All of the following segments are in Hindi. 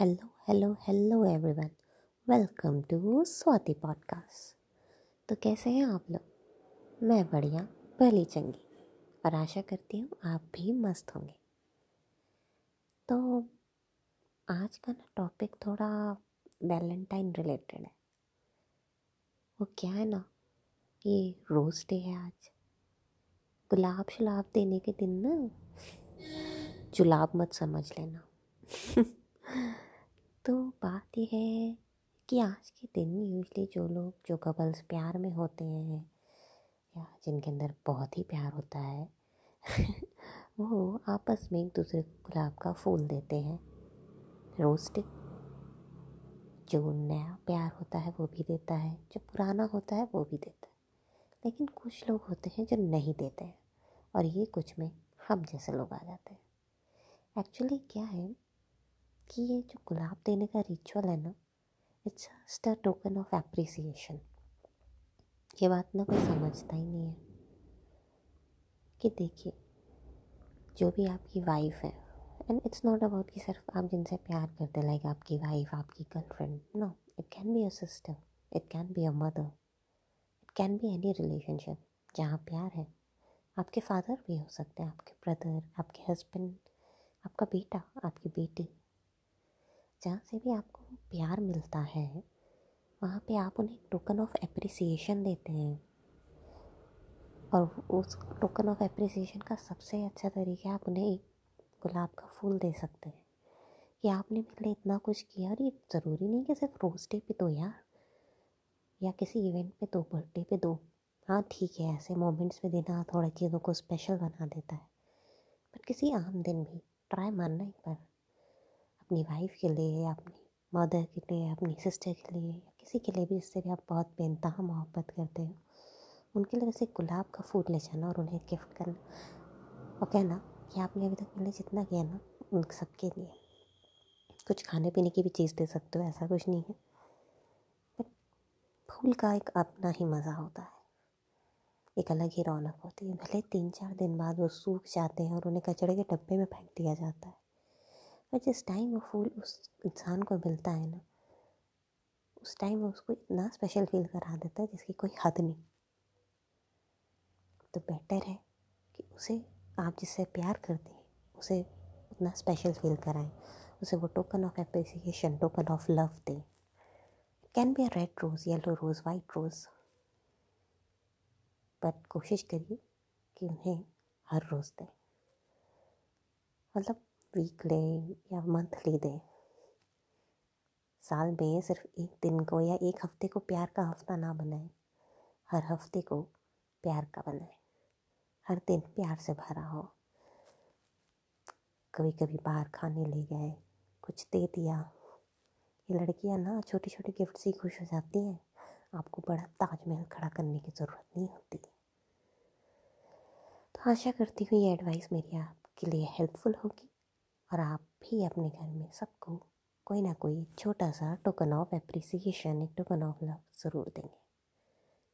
Hello hello hello everyone welcome to Swati podcast तो कैसे हैं आप लोग? मैं बढ़िया पहली चंगी। और आशा करती हूँ आप भी मस्त होंगे। तो आज का ना टॉपिक थोड़ा वैलेंटाइन रिलेटेड है। वो क्या है ना? ये रोज़ डे है आज। गुलाब शुलाब देने के दिन ना, जुलाब मत समझ लेना। तो बात यह है कि आज के दिन यूजली जो लोग, जो कपल्स प्यार में होते हैं या जिनके अंदर बहुत ही प्यार होता है, वो आपस में एक दूसरे को गुलाब का फूल देते हैं। रोस्टिक जो नया प्यार होता है वो भी देता है, जो पुराना होता है वो भी देता है। लेकिन कुछ लोग होते हैं जो नहीं देते हैं और ये कुछ में हम जैसे लोग आ जाते हैं। एक्चुअली क्या है कि ये जो गुलाब देने का रिचुअल है ना it's just a token of appreciation ये बात ना कोई समझता ही नहीं है। कि देखिए, जो भी आपकी वाइफ है एंड इट्स नॉट अबाउट कि सिर्फ़ आप जिनसे प्यार करते लाइक आपकी वाइफ आपकी girlfriend no it can be a sister it can be a mother it can be any relationship जहाँ प्यार है। आपके फादर भी हो सकते हैं, आपके ब्रदर आपके हस्बैंड आपका बेटा, आपकी बेटी। जहाँ से भी आपको प्यार मिलता है, वहाँ पे आप उन्हें टोकन ऑफ़ एप्रिसिएशन देते हैं। और उस टोकन ऑफ़ एप्रिसिएशन का सबसे अच्छा तरीका आप उन्हें एक गुलाब का फूल दे सकते हैं। कि आपने मेरे लिए इतना कुछ किया और ये ज़रूरी नहीं कि सिर्फ़ रोज़ डे पे दो यार, या किसी इवेंट पे दो बर्थडे पे दो। हाँ ठीक है, ऐसे मोमेंट्स में देना थोड़ा चीज़ों को स्पेशल बना देता है। पर किसी आम दिन भी ट्राई मानना एक बार। अपनी वाइफ के लिए या अपनी मदर के लिए, अपनी सिस्टर के लिए, या किसी के लिए भी जिससे भी आप बहुत बेनतहा मोहब्बत करते हो, उनके लिए वैसे गुलाब का फूल ले जाना और उन्हें गिफ्ट करना। और कहना कि आपने अभी तक मेरे जितना किया ना, उन सबके लिए। कुछ खाने पीने की भी चीज़ दे सकते हो, ऐसा कुछ नहीं है। बट फूल का एक अपना ही मज़ा होता है। एक अलग ही रौनक होती है। भले तीन चार दिन बाद वो सूख जाते हैं और उन्हें कचड़े के डब्बे में फेंक दिया जाता है। पर जिस टाइम वो फूल उस इंसान को मिलता है ना, उस टाइम वो उसको इतना स्पेशल फील करा देता है जिसकी कोई हद नहीं। तो बेटर है कि उसे आप जिससे प्यार करते हैं, उसे उतना स्पेशल फील कराएँ, उसे वो token of appreciation token of love दें। Can be a red rose yellow rose white rose but कोशिश करिए कि उन्हें हर रोज़ दें। मतलब वीकली या मंथली दें साल में सिर्फ़ एक दिन को या एक हफ़्ते को प्यार का हफ़्ता ना बनाए। हर हफ़्ते को प्यार का बनाए। हर दिन प्यार से भरा हो। कभी कभी बाहर खाने ले गए कुछ दे दिया। ये लड़कियाँ ना छोटी छोटी गिफ्ट से खुश हो जाती हैं। आपको बड़ा ताजमहल खड़ा करने की ज़रूरत नहीं होती। तो आशा करती हूँ ये एडवाइस मेरी आपके लिए हेल्पफुल होगी। और आप भी अपने घर में सबको कोई ना कोई छोटा सा टोकन ऑफ़ एप्रिसिएशन एक टोकन ऑफ़ लव ज़रूर देंगे।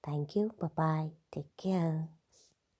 Thank you bye take care